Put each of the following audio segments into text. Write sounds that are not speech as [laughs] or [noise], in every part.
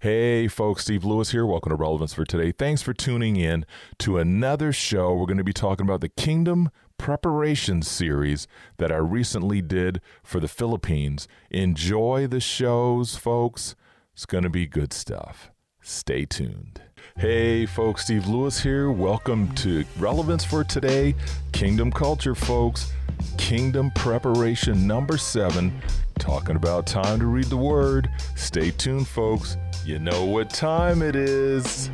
Hey, folks, Steve Lewis here. Welcome to Relevance for Today. Thanks for tuning in to another show. We're going to be talking about the Kingdom Preparation series that I recently did for the Philippines. Enjoy the shows, folks. It's going to be good stuff. Stay tuned. Hey, folks, Steve Lewis here. Welcome to Relevance for Today, Kingdom Culture, folks. Kingdom Preparation number seven, talking about time to read the Word. Stay tuned, folks. You know what time it is.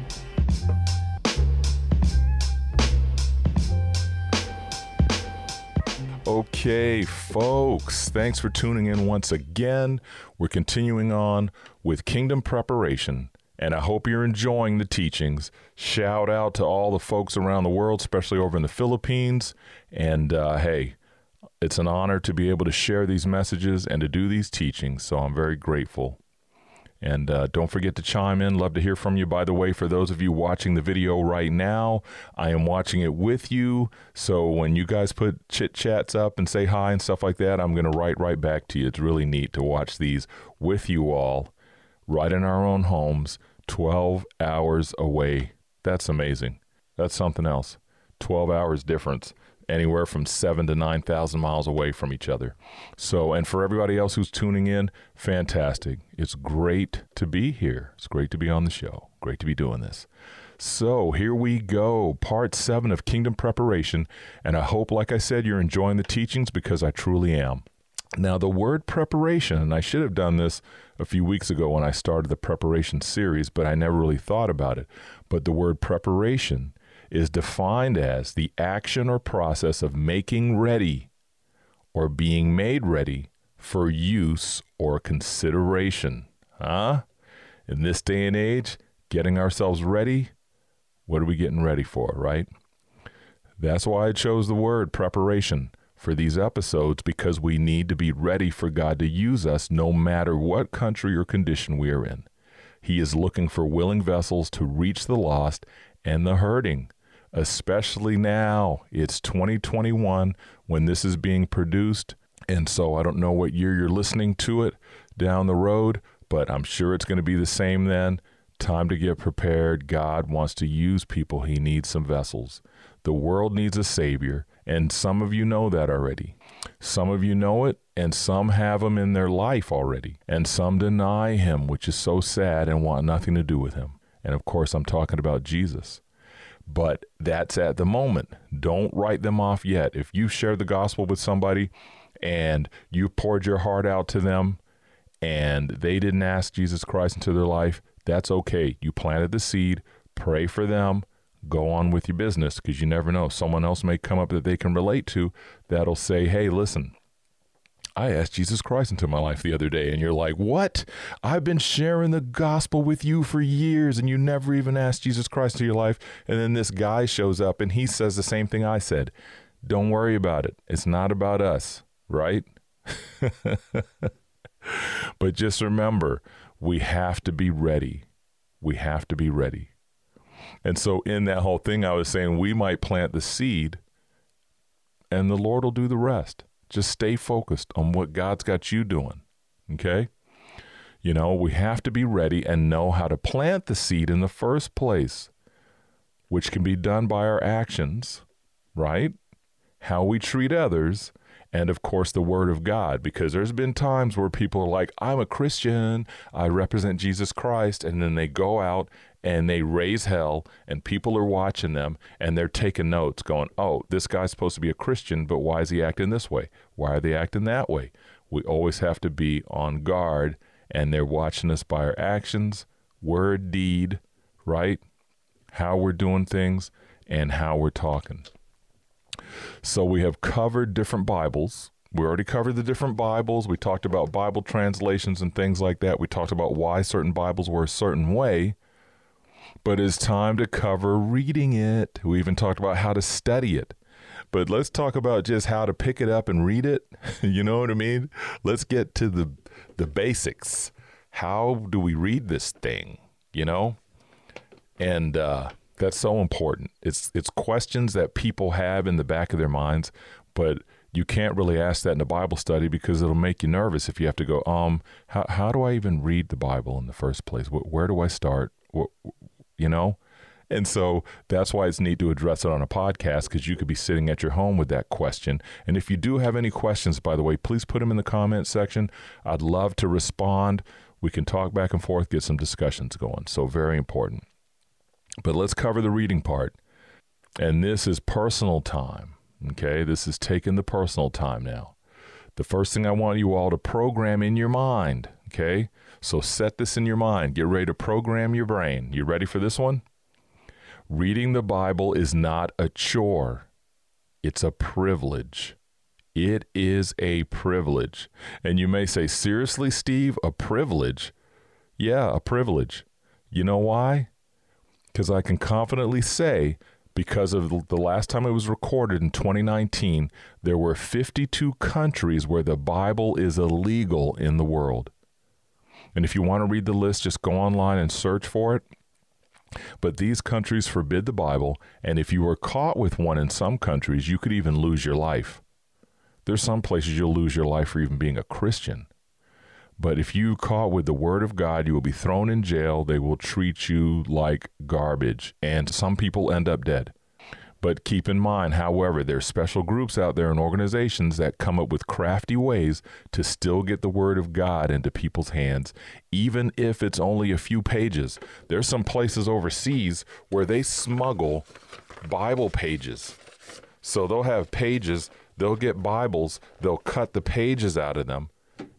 Okay, folks, thanks for tuning in once again. We're continuing on with Kingdom Preparation, and I hope you're enjoying the teachings. Shout out to all the folks around the world, especially over in the Philippines. And uh, hey, it's an honor to be able to share these messages and to do these teachings, so I'm very grateful. And uh, don't forget to chime in. Love to hear from you. By the way, for those of you watching the video right now, I am watching it with you. So when you guys put chit chats up and say hi and stuff like that, I'm going to write right back to you. It's really neat to watch these with you all right in our own homes, 12 hours away. That's amazing. That's something else. 12 hours difference anywhere from seven to 9,000 miles away from each other. So, and for everybody else who's tuning in, fantastic. It's great to be here. It's great to be on the show. Great to be doing this. So, here we go, part seven of Kingdom Preparation. And I hope, like I said, you're enjoying the teachings because I truly am. Now, the word preparation, and I should have done this a few weeks ago when I started the preparation series, but I never really thought about it. But the word preparation is defined as the action or process of making ready or being made ready for use or consideration. Huh? In this day and age, getting ourselves ready, what are we getting ready for, right? That's why I chose the word preparation for these episodes because we need to be ready for God to use us no matter what country or condition we are in. He is looking for willing vessels to reach the lost and the hurting especially now. It's 2021 when this is being produced. And so I don't know what year you're listening to it down the road, but I'm sure it's going to be the same then. Time to get prepared. God wants to use people, He needs some vessels. The world needs a Savior, and some of you know that already. Some of you know it, and some have Him in their life already, and some deny Him, which is so sad and want nothing to do with Him. And of course, I'm talking about Jesus. But that's at the moment. Don't write them off yet. If you share the gospel with somebody and you poured your heart out to them and they didn't ask Jesus Christ into their life, that's okay. You planted the seed, pray for them, go on with your business because you never know. Someone else may come up that they can relate to that'll say, hey, listen, I asked Jesus Christ into my life the other day, and you're like, What? I've been sharing the gospel with you for years, and you never even asked Jesus Christ into your life. And then this guy shows up and he says the same thing I said. Don't worry about it. It's not about us, right? [laughs] but just remember, we have to be ready. We have to be ready. And so, in that whole thing, I was saying we might plant the seed, and the Lord will do the rest. Just stay focused on what God's got you doing. Okay? You know, we have to be ready and know how to plant the seed in the first place, which can be done by our actions, right? How we treat others, and of course the word of God because there's been times where people are like I'm a Christian, I represent Jesus Christ and then they go out and they raise hell and people are watching them and they're taking notes going, "Oh, this guy's supposed to be a Christian, but why is he acting this way? Why are they acting that way?" We always have to be on guard and they're watching us by our actions, word, deed, right? How we're doing things and how we're talking. So we have covered different Bibles. We already covered the different Bibles. We talked about Bible translations and things like that. We talked about why certain Bibles were a certain way but it's time to cover reading it. We even talked about how to study it. But let's talk about just how to pick it up and read it. [laughs] you know what I mean? Let's get to the the basics. How do we read this thing? You know? And uh, that's so important. It's it's questions that people have in the back of their minds, but you can't really ask that in a Bible study because it'll make you nervous if you have to go, um, how, how do I even read the Bible in the first place? Where, where do I start? What, you know? And so that's why it's neat to address it on a podcast because you could be sitting at your home with that question. And if you do have any questions, by the way, please put them in the comment section. I'd love to respond. We can talk back and forth, get some discussions going. So, very important. But let's cover the reading part. And this is personal time. Okay, this is taking the personal time now. The first thing I want you all to program in your mind. Okay, so set this in your mind. Get ready to program your brain. You ready for this one? Reading the Bible is not a chore, it's a privilege. It is a privilege. And you may say, seriously, Steve, a privilege? Yeah, a privilege. You know why? Because I can confidently say because of the last time it was recorded in 2019, there were 52 countries where the Bible is illegal in the world. And if you want to read the list, just go online and search for it. But these countries forbid the Bible, and if you were caught with one in some countries, you could even lose your life. There's some places you'll lose your life for even being a Christian. But if you caught with the word of God, you will be thrown in jail. They will treat you like garbage, and some people end up dead. But keep in mind, however, there's special groups out there and organizations that come up with crafty ways to still get the word of God into people's hands, even if it's only a few pages. There's some places overseas where they smuggle Bible pages. So they'll have pages, they'll get Bibles, they'll cut the pages out of them,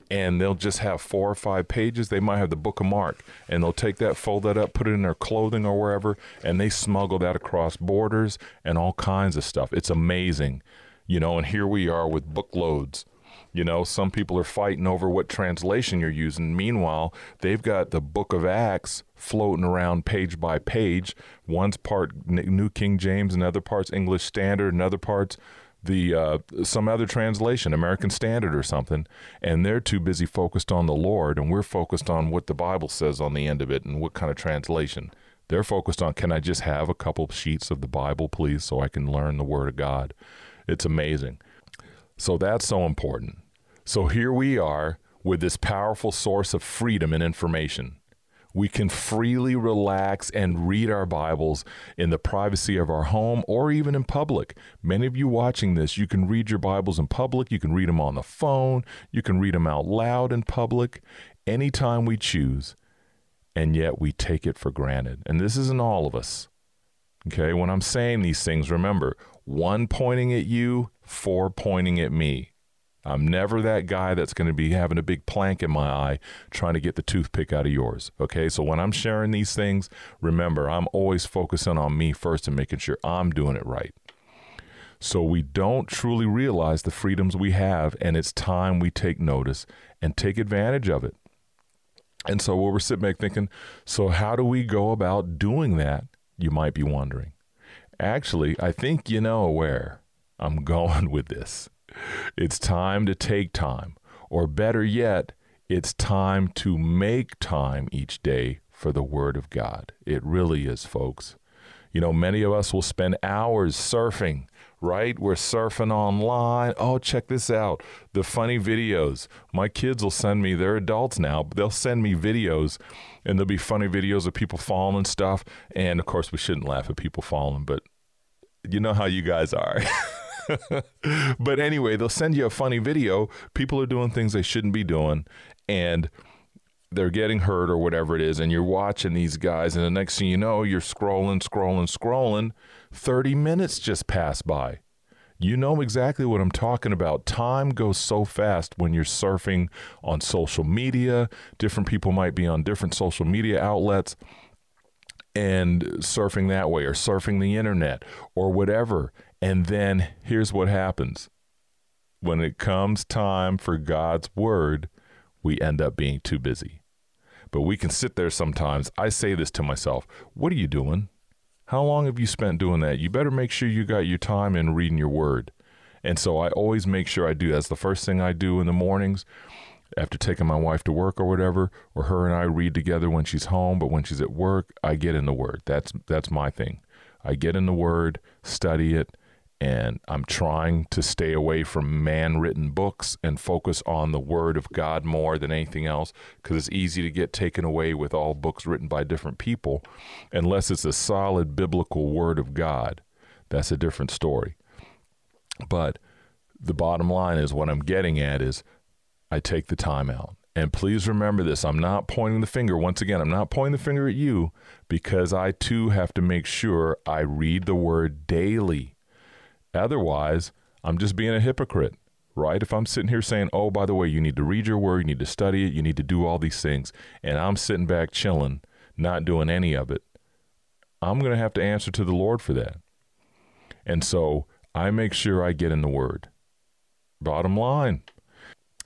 and they'll just have four or five pages. They might have the Book of Mark, and they'll take that, fold that up, put it in their clothing or wherever, and they smuggle that across borders and all kinds of stuff. It's amazing, you know. And here we are with bookloads. You know, some people are fighting over what translation you're using. Meanwhile, they've got the Book of Acts floating around page by page. One's part New King James, and other parts English Standard, and other parts the uh, some other translation, American Standard or something, and they're too busy focused on the Lord, and we're focused on what the Bible says on the end of it and what kind of translation. They're focused on, can I just have a couple sheets of the Bible, please, so I can learn the Word of God? It's amazing. So that's so important. So here we are with this powerful source of freedom and information we can freely relax and read our Bibles in the privacy of our home or even in public. Many of you watching this, you can read your Bibles in public, you can read them on the phone, you can read them out loud in public, anytime we choose. And yet we take it for granted. And this isn't all of us. Okay, when I'm saying these things, remember one pointing at you, four pointing at me. I'm never that guy that's going to be having a big plank in my eye trying to get the toothpick out of yours. Okay. So when I'm sharing these things, remember, I'm always focusing on me first and making sure I'm doing it right. So we don't truly realize the freedoms we have, and it's time we take notice and take advantage of it. And so we're sitting back thinking, so how do we go about doing that? You might be wondering. Actually, I think you know where I'm [laughs] going with this. It's time to take time. Or better yet, it's time to make time each day for the Word of God. It really is, folks. You know, many of us will spend hours surfing, right? We're surfing online. Oh, check this out. The funny videos. My kids will send me, they're adults now, but they'll send me videos and there'll be funny videos of people falling and stuff. And of course, we shouldn't laugh at people falling, but you know how you guys are. [laughs] but anyway, they'll send you a funny video. People are doing things they shouldn't be doing, and they're getting hurt or whatever it is, and you're watching these guys, and the next thing you know, you're scrolling, scrolling, scrolling. 30 minutes just pass by. You know exactly what I'm talking about. Time goes so fast when you're surfing on social media. Different people might be on different social media outlets and surfing that way or surfing the internet or whatever. And then here's what happens when it comes time for God's word, we end up being too busy. But we can sit there sometimes. I say this to myself What are you doing? How long have you spent doing that? You better make sure you got your time in reading your word. And so I always make sure I do. That's the first thing I do in the mornings after taking my wife to work or whatever, or her and I read together when she's home, but when she's at work, I get in the word. That's that's my thing. I get in the word, study it, And I'm trying to stay away from man written books and focus on the Word of God more than anything else because it's easy to get taken away with all books written by different people unless it's a solid biblical Word of God. That's a different story. But the bottom line is what I'm getting at is I take the time out. And please remember this I'm not pointing the finger. Once again, I'm not pointing the finger at you because I too have to make sure I read the word daily. Otherwise, I'm just being a hypocrite, right? If I'm sitting here saying, oh, by the way, you need to read your word, you need to study it, you need to do all these things, and I'm sitting back chilling, not doing any of it, I'm going to have to answer to the Lord for that. And so I make sure I get in the word. Bottom line.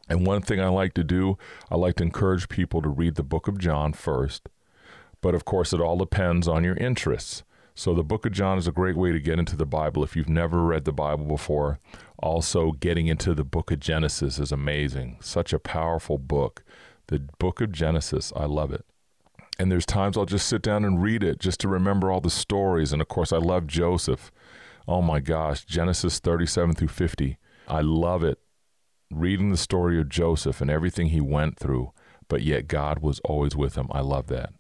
And one thing I like to do, I like to encourage people to read the book of John first. But of course, it all depends on your interests. So, the book of John is a great way to get into the Bible if you've never read the Bible before. Also, getting into the book of Genesis is amazing. Such a powerful book. The book of Genesis, I love it. And there's times I'll just sit down and read it just to remember all the stories. And of course, I love Joseph. Oh my gosh, Genesis 37 through 50. I love it. Reading the story of Joseph and everything he went through, but yet God was always with him. I love that.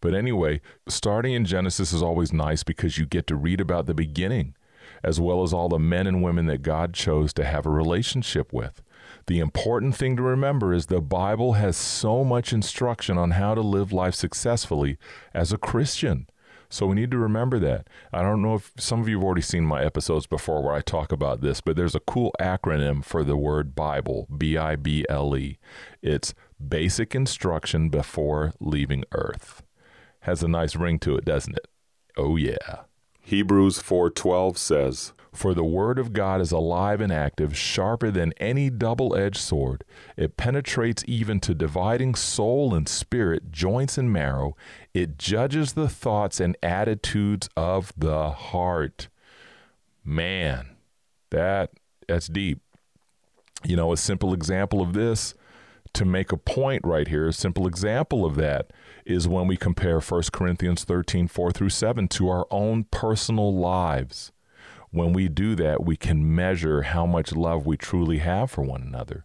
But anyway, starting in Genesis is always nice because you get to read about the beginning, as well as all the men and women that God chose to have a relationship with. The important thing to remember is the Bible has so much instruction on how to live life successfully as a Christian. So we need to remember that. I don't know if some of you have already seen my episodes before where I talk about this, but there's a cool acronym for the word Bible, B I B L E. It's basic instruction before leaving earth. Has a nice ring to it, doesn't it? Oh yeah. Hebrews 4:12 says, for the word of God is alive and active, sharper than any double edged sword. It penetrates even to dividing soul and spirit, joints and marrow. It judges the thoughts and attitudes of the heart. Man, that that's deep. You know, a simple example of this to make a point right here, a simple example of that is when we compare 1 Corinthians 13, 4 through 7 to our own personal lives. When we do that, we can measure how much love we truly have for one another.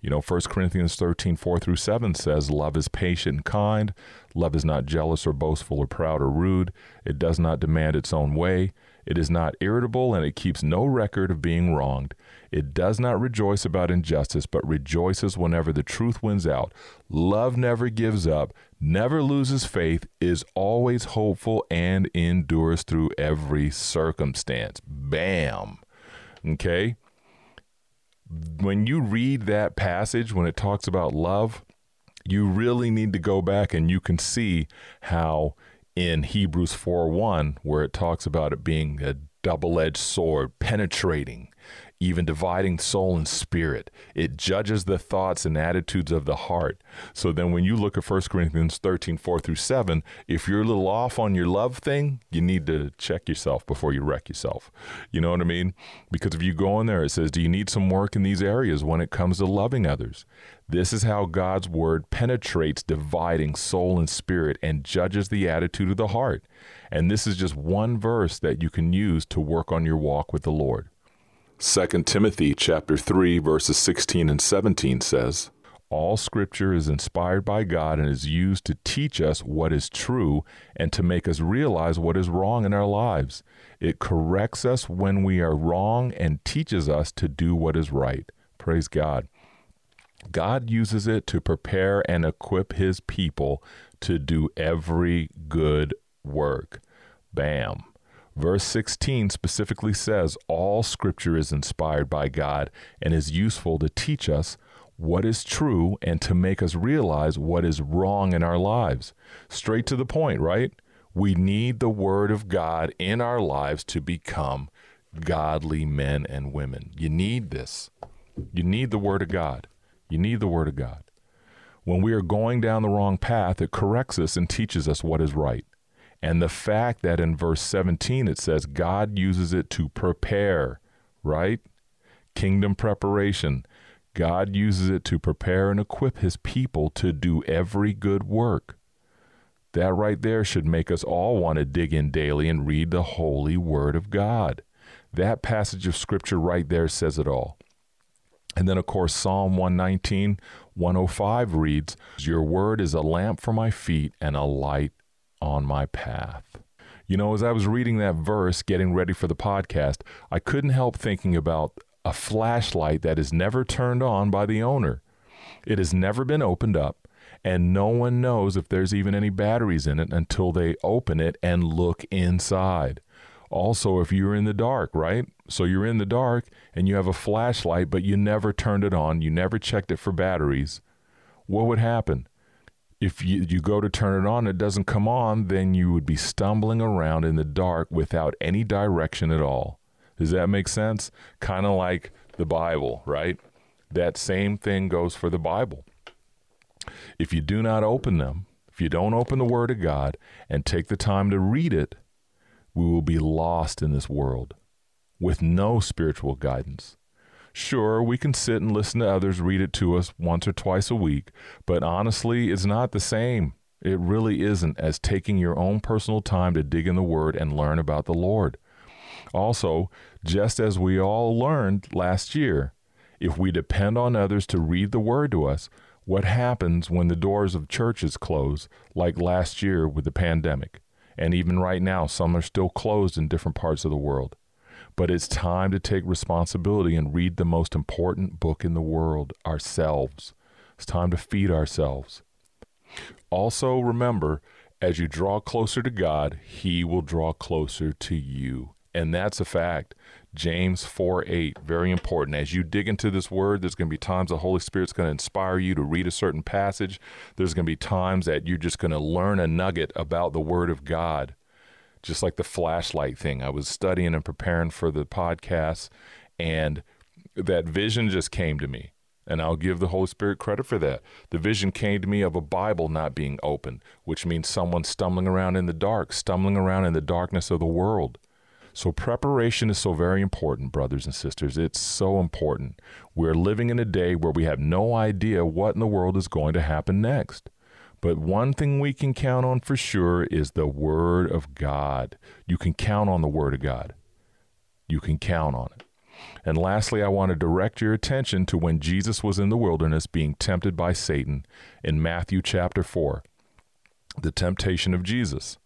You know, 1 Corinthians 13, 4 through 7 says, Love is patient and kind. Love is not jealous or boastful or proud or rude. It does not demand its own way. It is not irritable and it keeps no record of being wronged. It does not rejoice about injustice, but rejoices whenever the truth wins out. Love never gives up, never loses faith, is always hopeful, and endures through every circumstance. Bam. Okay? When you read that passage, when it talks about love, you really need to go back and you can see how in Hebrews 4 1, where it talks about it being a double edged sword, penetrating, even dividing soul and spirit. It judges the thoughts and attitudes of the heart. So then when you look at 1 Corinthians 13, 4 through 7, if you're a little off on your love thing, you need to check yourself before you wreck yourself. You know what I mean? Because if you go in there, it says, Do you need some work in these areas when it comes to loving others? This is how God's word penetrates dividing soul and spirit and judges the attitude of the heart. And this is just one verse that you can use to work on your walk with the Lord. 2 Timothy chapter 3 verses 16 and 17 says, all scripture is inspired by God and is used to teach us what is true and to make us realize what is wrong in our lives. It corrects us when we are wrong and teaches us to do what is right. Praise God. God uses it to prepare and equip his people to do every good work. Bam. Verse 16 specifically says all scripture is inspired by God and is useful to teach us what is true and to make us realize what is wrong in our lives. Straight to the point, right? We need the Word of God in our lives to become godly men and women. You need this. You need the Word of God. You need the Word of God. When we are going down the wrong path, it corrects us and teaches us what is right. And the fact that in verse 17 it says God uses it to prepare, right? Kingdom preparation. God uses it to prepare and equip his people to do every good work. That right there should make us all want to dig in daily and read the holy word of God. That passage of scripture right there says it all. And then, of course, Psalm 119, 105 reads, Your word is a lamp for my feet and a light on my path. You know, as I was reading that verse, getting ready for the podcast, I couldn't help thinking about a flashlight that is never turned on by the owner. It has never been opened up, and no one knows if there's even any batteries in it until they open it and look inside. Also, if you're in the dark, right? So you're in the dark and you have a flashlight, but you never turned it on, you never checked it for batteries, what would happen? If you, you go to turn it on, it doesn't come on, then you would be stumbling around in the dark without any direction at all. Does that make sense? Kind of like the Bible, right? That same thing goes for the Bible. If you do not open them, if you don't open the Word of God and take the time to read it, we will be lost in this world with no spiritual guidance. Sure, we can sit and listen to others read it to us once or twice a week, but honestly, it's not the same. It really isn't as taking your own personal time to dig in the Word and learn about the Lord. Also, just as we all learned last year, if we depend on others to read the Word to us, what happens when the doors of churches close, like last year with the pandemic? And even right now, some are still closed in different parts of the world. But it's time to take responsibility and read the most important book in the world ourselves. It's time to feed ourselves. Also, remember, as you draw closer to God, He will draw closer to you. And that's a fact. James 4 8, very important. As you dig into this word, there's going to be times the Holy Spirit's going to inspire you to read a certain passage. There's going to be times that you're just going to learn a nugget about the Word of God, just like the flashlight thing. I was studying and preparing for the podcast, and that vision just came to me. And I'll give the Holy Spirit credit for that. The vision came to me of a Bible not being open, which means someone stumbling around in the dark, stumbling around in the darkness of the world. So, preparation is so very important, brothers and sisters. It's so important. We're living in a day where we have no idea what in the world is going to happen next. But one thing we can count on for sure is the Word of God. You can count on the Word of God. You can count on it. And lastly, I want to direct your attention to when Jesus was in the wilderness being tempted by Satan in Matthew chapter 4, the temptation of Jesus.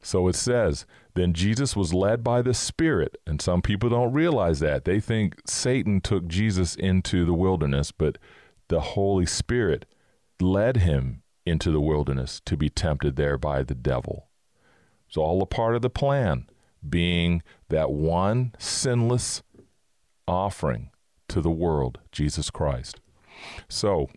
So it says, then Jesus was led by the Spirit. And some people don't realize that. They think Satan took Jesus into the wilderness, but the Holy Spirit led him into the wilderness to be tempted there by the devil. It's all a part of the plan, being that one sinless offering to the world, Jesus Christ. So,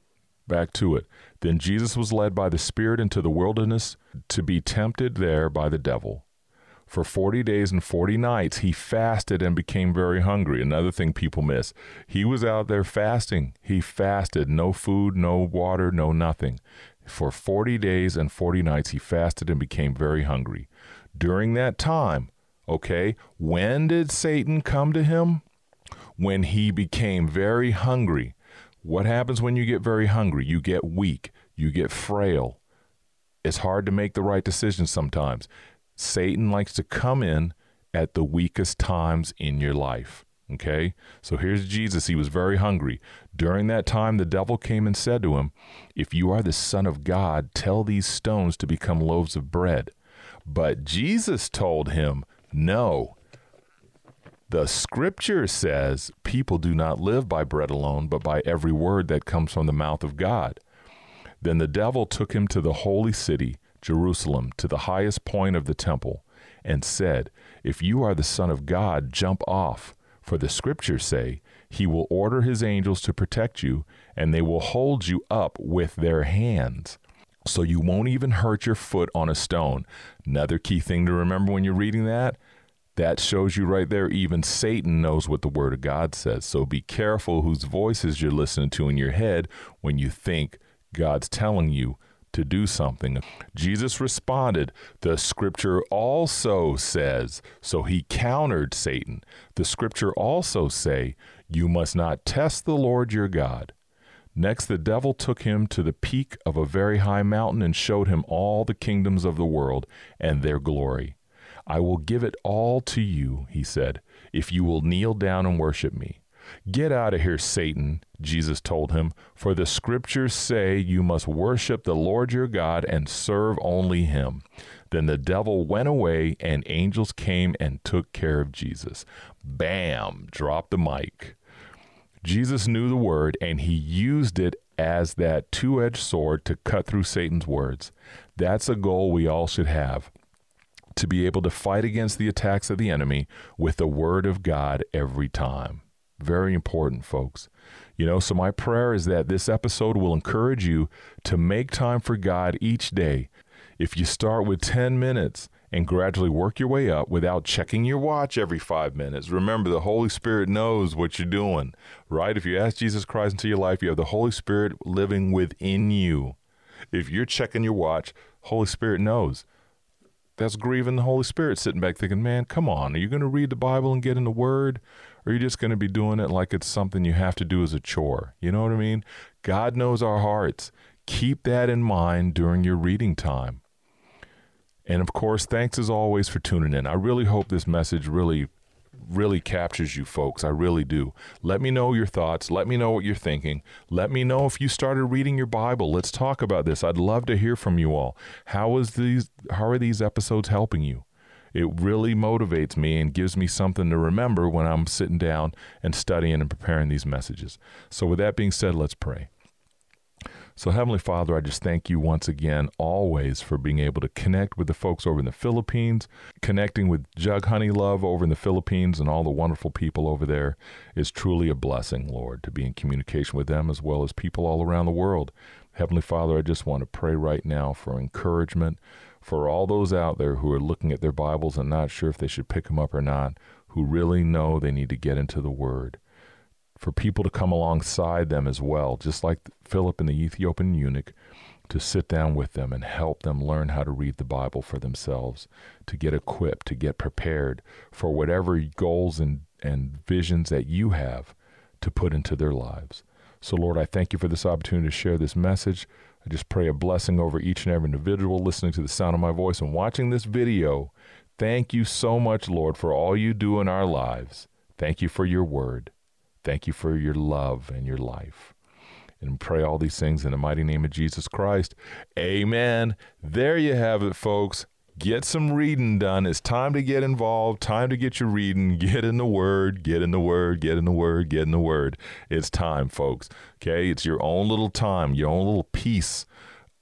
back to it. Then Jesus was led by the Spirit into the wilderness to be tempted there by the devil. For 40 days and 40 nights, he fasted and became very hungry. Another thing people miss. He was out there fasting. He fasted, no food, no water, no nothing. For 40 days and 40 nights, he fasted and became very hungry. During that time, okay, when did Satan come to him? When he became very hungry. What happens when you get very hungry? You get weak, you get frail. It's hard to make the right decisions sometimes. Satan likes to come in at the weakest times in your life. Okay? So here's Jesus. He was very hungry. During that time, the devil came and said to him, If you are the Son of God, tell these stones to become loaves of bread. But Jesus told him, No. The scripture says, People do not live by bread alone, but by every word that comes from the mouth of God. Then the devil took him to the holy city Jerusalem to the highest point of the temple, and said, If you are the Son of God, jump off. For the scriptures say, He will order His angels to protect you, and they will hold you up with their hands. So you won't even hurt your foot on a stone. Another key thing to remember when you're reading that that shows you right there, even Satan knows what the Word of God says. So be careful whose voices you're listening to in your head when you think God's telling you to do something. Jesus responded, The scripture also says, so he countered Satan. The scripture also say, You must not test the Lord your God. Next, the devil took him to the peak of a very high mountain and showed him all the kingdoms of the world and their glory. I will give it all to you, he said, if you will kneel down and worship me. Get out of here, Satan, Jesus told him, for the scriptures say you must worship the Lord your God and serve only him. Then the devil went away, and angels came and took care of Jesus. Bam! Drop the mic. Jesus knew the word, and he used it as that two edged sword to cut through Satan's words. That's a goal we all should have to be able to fight against the attacks of the enemy with the word of God every time. Very important, folks. You know, so my prayer is that this episode will encourage you to make time for God each day. If you start with 10 minutes and gradually work your way up without checking your watch every five minutes, remember the Holy Spirit knows what you're doing, right? If you ask Jesus Christ into your life, you have the Holy Spirit living within you. If you're checking your watch, Holy Spirit knows. That's grieving the Holy Spirit sitting back thinking, man, come on, are you going to read the Bible and get in the Word? Or are you just going to be doing it like it's something you have to do as a chore? You know what I mean? God knows our hearts. Keep that in mind during your reading time. And of course, thanks as always for tuning in. I really hope this message really, really captures you folks. I really do. Let me know your thoughts. Let me know what you're thinking. Let me know if you started reading your Bible. Let's talk about this. I'd love to hear from you all. How is these how are these episodes helping you? It really motivates me and gives me something to remember when I'm sitting down and studying and preparing these messages. So, with that being said, let's pray. So, Heavenly Father, I just thank you once again, always, for being able to connect with the folks over in the Philippines. Connecting with Jug Honey Love over in the Philippines and all the wonderful people over there is truly a blessing, Lord, to be in communication with them as well as people all around the world. Heavenly Father, I just want to pray right now for encouragement for all those out there who are looking at their Bibles and not sure if they should pick them up or not, who really know they need to get into the Word. For people to come alongside them as well, just like Philip and the Ethiopian eunuch, to sit down with them and help them learn how to read the Bible for themselves, to get equipped, to get prepared for whatever goals and, and visions that you have to put into their lives. So, Lord, I thank you for this opportunity to share this message. I just pray a blessing over each and every individual listening to the sound of my voice and watching this video. Thank you so much, Lord, for all you do in our lives. Thank you for your word. Thank you for your love and your life. And pray all these things in the mighty name of Jesus Christ. Amen. There you have it, folks get some reading done. It's time to get involved, time to get your reading, [laughs] get in the word, get in the word, get in the word, get in the word. It's time, folks. Okay? It's your own little time, your own little piece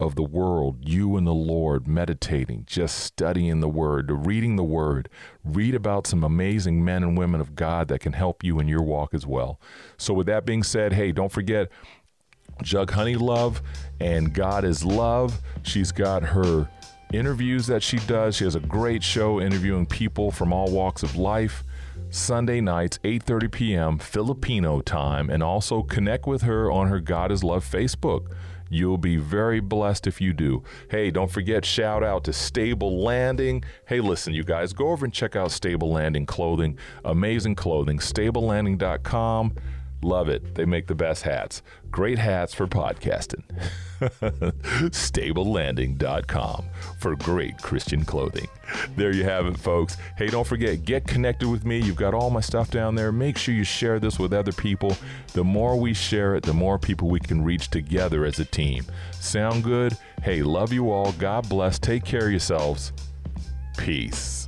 of the world, you and the Lord meditating, just studying the Word, reading the Word. Read about some amazing men and women of God that can help you in your walk as well. So, with that being said, hey, don't forget Jug Honey Love and God is Love. She's got her interviews that she does. She has a great show interviewing people from all walks of life. Sunday nights, 8:30 p.m. Filipino time, and also connect with her on her God is Love Facebook. You'll be very blessed if you do. Hey, don't forget shout out to Stable Landing. Hey, listen, you guys, go over and check out Stable Landing clothing. Amazing clothing. StableLanding.com. Love it. They make the best hats. Great hats for podcasting. [laughs] StableLanding.com for great Christian clothing. There you have it, folks. Hey, don't forget, get connected with me. You've got all my stuff down there. Make sure you share this with other people. The more we share it, the more people we can reach together as a team. Sound good? Hey, love you all. God bless. Take care of yourselves. Peace.